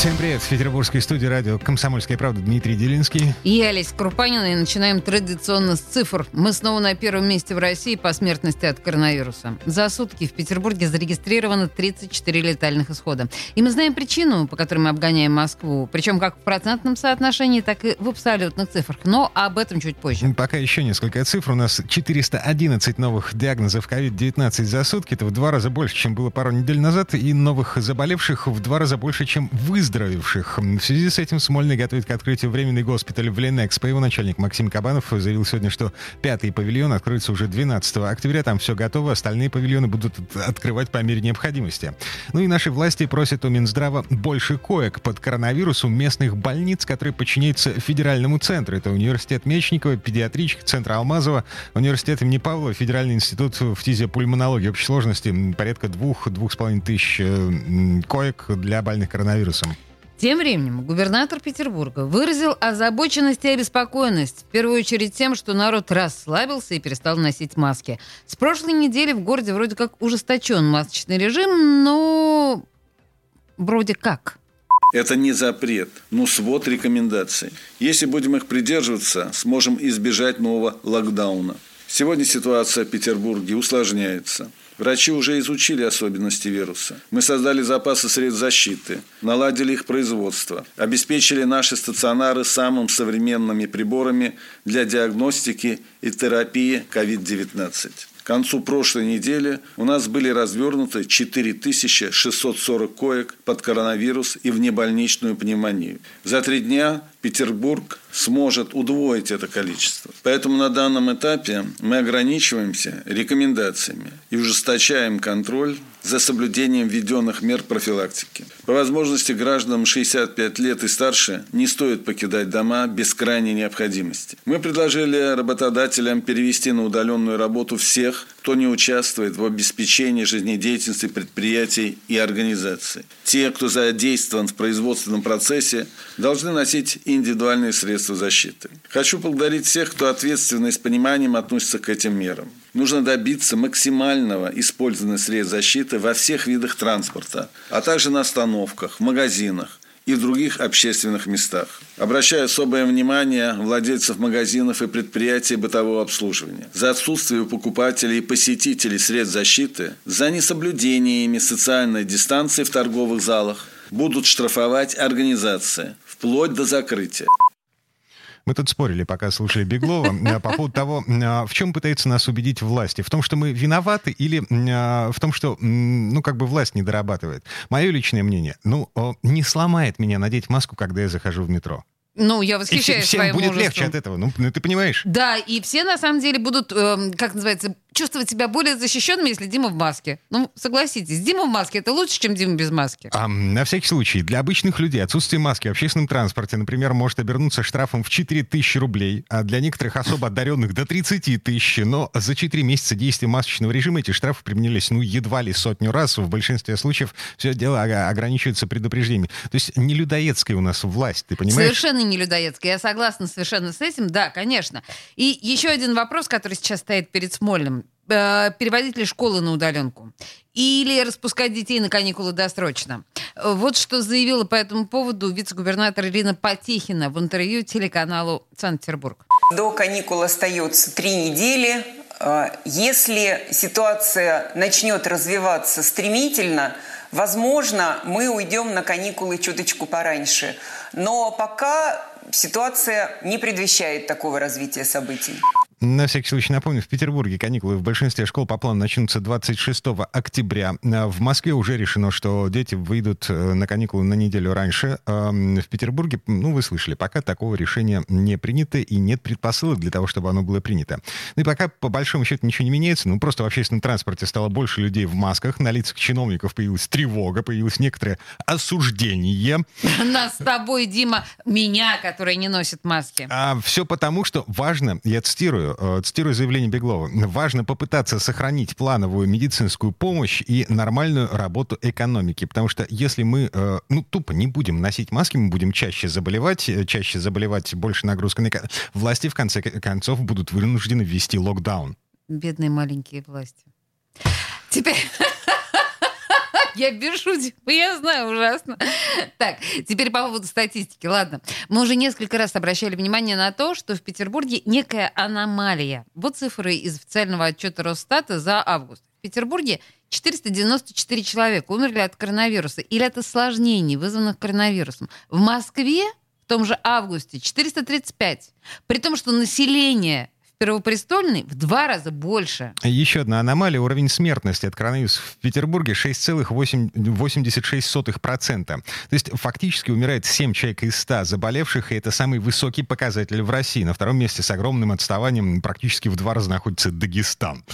Всем привет! В петербургской студии радио «Комсомольская правда» Дмитрий Делинский. И Олеся Крупанина. И начинаем традиционно с цифр. Мы снова на первом месте в России по смертности от коронавируса. За сутки в Петербурге зарегистрировано 34 летальных исхода. И мы знаем причину, по которой мы обгоняем Москву. Причем как в процентном соотношении, так и в абсолютных цифрах. Но об этом чуть позже. Пока еще несколько цифр. У нас 411 новых диагнозов COVID-19 за сутки. Это в два раза больше, чем было пару недель назад. И новых заболевших в два раза больше, чем выздоровевших выздоровевших. В связи с этим Смольный готовит к открытию временный госпиталь в Ленэкспо. Его начальник Максим Кабанов заявил сегодня, что пятый павильон откроется уже 12 октября. Там все готово, остальные павильоны будут открывать по мере необходимости. Ну и наши власти просят у Минздрава больше коек под коронавирус у местных больниц, которые подчиняются федеральному центру. Это университет Мечникова, педиатричка, центр Алмазова, университет имени Павлова, федеральный институт фтизиопульмонологии общей сложности. Порядка двух-двух с половиной тысяч э, коек для больных коронавирусом. Тем временем губернатор Петербурга выразил озабоченность и обеспокоенность, в первую очередь тем, что народ расслабился и перестал носить маски. С прошлой недели в городе вроде как ужесточен масочный режим, но вроде как. Это не запрет, но свод рекомендаций. Если будем их придерживаться, сможем избежать нового локдауна. Сегодня ситуация в Петербурге усложняется. Врачи уже изучили особенности вируса. Мы создали запасы средств защиты, наладили их производство, обеспечили наши стационары самыми современными приборами для диагностики и терапии COVID-19. К концу прошлой недели у нас были развернуты 4640 коек под коронавирус и внебольничную пневмонию. За три дня Петербург сможет удвоить это количество. Поэтому на данном этапе мы ограничиваемся рекомендациями и ужесточаем контроль за соблюдением введенных мер профилактики. По возможности гражданам 65 лет и старше не стоит покидать дома без крайней необходимости. Мы предложили работодателям перевести на удаленную работу всех, кто не участвует в обеспечении жизнедеятельности предприятий и организаций. Те, кто задействован в производственном процессе, должны носить индивидуальные средства защиты. Хочу поблагодарить всех, кто ответственно и с пониманием относится к этим мерам. Нужно добиться максимального использования средств защиты во всех видах транспорта, а также на остановках, в магазинах и в других общественных местах. Обращаю особое внимание владельцев магазинов и предприятий бытового обслуживания. За отсутствие у покупателей и посетителей средств защиты, за несоблюдениями социальной дистанции в торговых залах будут штрафовать организации, вплоть до закрытия. Мы тут спорили, пока слушали Беглова, э, по поводу того, э, в чем пытается нас убедить власти. В том, что мы виноваты или э, в том, что, ну, как бы власть не дорабатывает. Мое личное мнение, ну, не сломает меня надеть маску, когда я захожу в метро. Ну, я восхищаюсь и всем своим будет мужеством. легче от этого, ну, ну ты понимаешь? Да, и все на самом деле будут, э, как называется, чувствовать себя более защищенными, если Дима в маске. Ну, согласитесь, Дима в маске это лучше, чем Дима без маски. А, на всякий случай, для обычных людей отсутствие маски в общественном транспорте, например, может обернуться штрафом в 4 тысячи рублей, а для некоторых особо одаренных до 30 тысяч. Но за 4 месяца действия масочного режима эти штрафы применялись, ну, едва ли сотню раз. В большинстве случаев все дело ограничивается предупреждениями. То есть не людоедская у нас власть, ты понимаешь? Совершенно не людоедская. Я согласна совершенно с этим, да, конечно. И еще один вопрос, который сейчас стоит перед Смольным. Э, переводить ли школы на удаленку? Или распускать детей на каникулы досрочно? Вот что заявила по этому поводу вице-губернатор Ирина Потехина в интервью телеканалу «Санкт-Петербург». До каникул остается три недели. Э, если ситуация начнет развиваться стремительно, возможно, мы уйдем на каникулы чуточку пораньше. Но пока ситуация не предвещает такого развития событий. На всякий случай напомню, в Петербурге каникулы в большинстве школ по плану начнутся 26 октября. В Москве уже решено, что дети выйдут э, на каникулы на неделю раньше. В Петербурге, ну, вы слышали, пока такого решения не принято и нет предпосылок для того, чтобы оно было принято. Ну и пока, по большому счету, ничего не меняется. Ну, просто в общественном транспорте стало больше людей в масках, на лицах чиновников появилась тревога, появилось некоторое осуждение. Нас с тобой, Дима, меня, который не носит маски. А все потому, что важно, я цитирую, э, цитирую заявление Беглова. Важно попытаться сохранить плановую медицинскую помощь и нормальную работу экономики, потому что если мы, э, ну, тупо не будем носить маски, мы будем чаще заболевать, э, чаще заболевать, больше нагрузка на... Власти, в конце концов, будут вынуждены ввести локдаун. Бедные маленькие власти. Теперь... Я бешу, типа, я знаю, ужасно. Так, теперь по поводу статистики. Ладно. Мы уже несколько раз обращали внимание на то, что в Петербурге некая аномалия. Вот цифры из официального отчета Росстата за август. В Петербурге 494 человека умерли от коронавируса или от осложнений, вызванных коронавирусом. В Москве в том же августе 435. При том, что население Первопрестольный в два раза больше. Еще одна аномалия. Уровень смертности от коронавируса в Петербурге 6,86%. То есть фактически умирает 7 человек из 100 заболевших, и это самый высокий показатель в России. На втором месте с огромным отставанием практически в два раза находится Дагестан.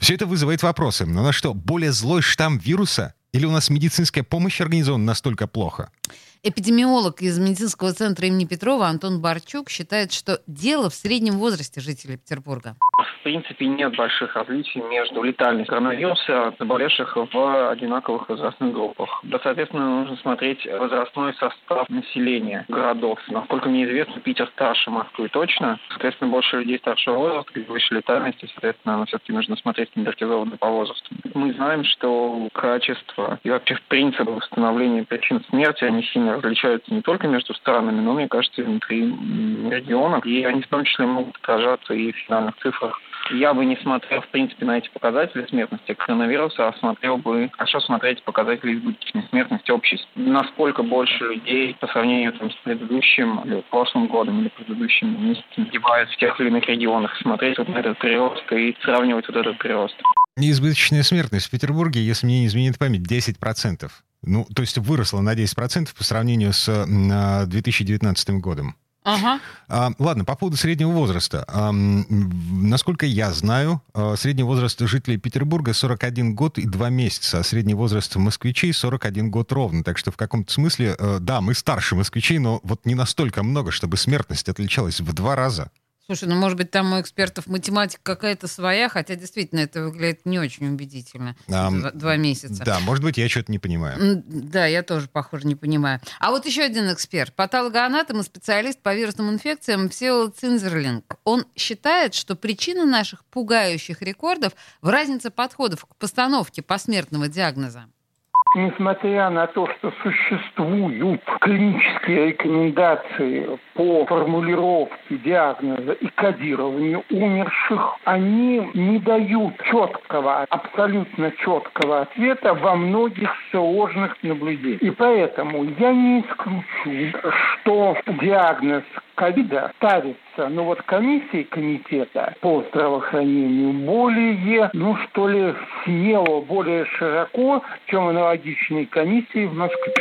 Все это вызывает вопросы. Но на что, более злой штамм вируса? Или у нас медицинская помощь организована настолько плохо? Эпидемиолог из медицинского центра имени Петрова Антон Барчук считает, что дело в среднем возрасте жителей Петербурга. В принципе, нет больших различий между летальностью коронавируса заболевших в одинаковых возрастных группах. Да, соответственно, нужно смотреть возрастной состав населения городов. Насколько мне известно, Питер старше Москвы точно. Соответственно, больше людей старшего возраста, выше летальности, соответственно, все-таки нужно смотреть стандартизованно по возрасту. Мы знаем, что качество и вообще принципы восстановления причин смерти, они сильно различаются не только между странами, но, мне кажется, и внутри регионов. И они в том числе могут отражаться и в финальных цифрах. Я бы не смотрел, в принципе, на эти показатели смертности коронавируса, а смотрел бы, хорошо смотреть показатели избыточной смертности общей. Насколько больше людей по сравнению там, с предыдущим или прошлым годом или предыдущим месяцем девают в тех или иных регионах, смотреть вот на этот прирост и сравнивать вот этот прирост. Избыточная смертность в Петербурге, если мне не изменит память, 10%. Ну, то есть выросла на 10% по сравнению с 2019 годом. Ага. А, ладно, по поводу среднего возраста. А, насколько я знаю, а, средний возраст жителей Петербурга 41 год и 2 месяца, а средний возраст москвичей 41 год ровно. Так что в каком-то смысле, а, да, мы старше москвичей, но вот не настолько много, чтобы смертность отличалась в два раза. Слушай, ну, может быть, там у экспертов математика какая-то своя, хотя действительно это выглядит не очень убедительно. А, два, два месяца. Да, может быть, я что-то не понимаю. Да, я тоже, похоже, не понимаю. А вот еще один эксперт, патологоанатом и специалист по вирусным инфекциям Всеволод Цинзерлинг. Он считает, что причина наших пугающих рекордов в разнице подходов к постановке посмертного диагноза несмотря на то, что существуют клинические рекомендации по формулировке диагноза и кодированию умерших, они не дают четкого, абсолютно четкого ответа во многих сложных наблюдениях. И поэтому я не исключу, что диагноз ковида ставится, ну вот комиссии комитета по здравоохранению более, ну что ли, смело, более широко, чем аналогичные комиссии в Москве.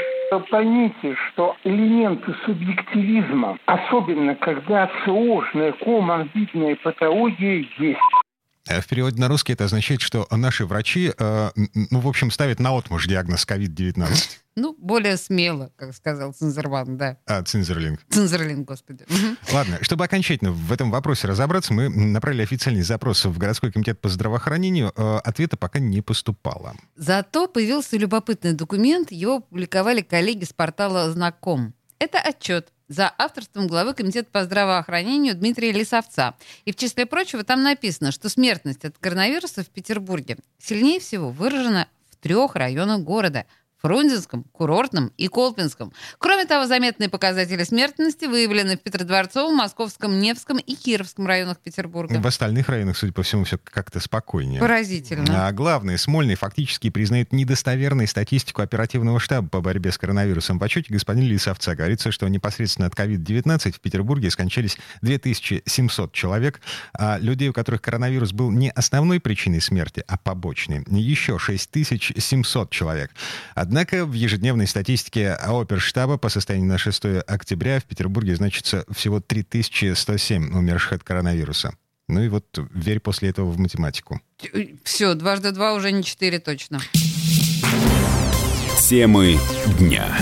Поймите, что элементы субъективизма, особенно когда сложная коморбидная патология есть. Э, в переводе на русский это означает, что наши врачи, э, ну, в общем, ставят на отмуж диагноз COVID-19. Ну, более смело, как сказал Цинзерван, да. А, Цинзерлинг. Цинзерлинг, господи. Ладно, чтобы окончательно в этом вопросе разобраться, мы направили официальный запрос в городской комитет по здравоохранению. Э, ответа пока не поступало. Зато появился любопытный документ. Его публиковали коллеги с портала «Знаком». Это отчет за авторством главы Комитета по здравоохранению Дмитрия Лисовца. И в числе прочего там написано, что смертность от коронавируса в Петербурге сильнее всего выражена в трех районах города – Фрунзенском, Курортном и Колпинском. Кроме того, заметные показатели смертности выявлены в Петродворцовом, Московском, Невском и Кировском районах Петербурга. В остальных районах, судя по всему, все как-то спокойнее. Поразительно. А главное, Смольный фактически признает недостоверной статистику оперативного штаба по борьбе с коронавирусом. В отчете господин Лисовца говорится, что непосредственно от COVID-19 в Петербурге скончались 2700 человек, а людей, у которых коронавирус был не основной причиной смерти, а побочной, еще 6700 человек. Однако в ежедневной статистике оперштаба по состоянию на 6 октября в Петербурге значится всего 3107 умерших от коронавируса. Ну и вот верь после этого в математику. Все, дважды два уже не четыре точно. Темы дня.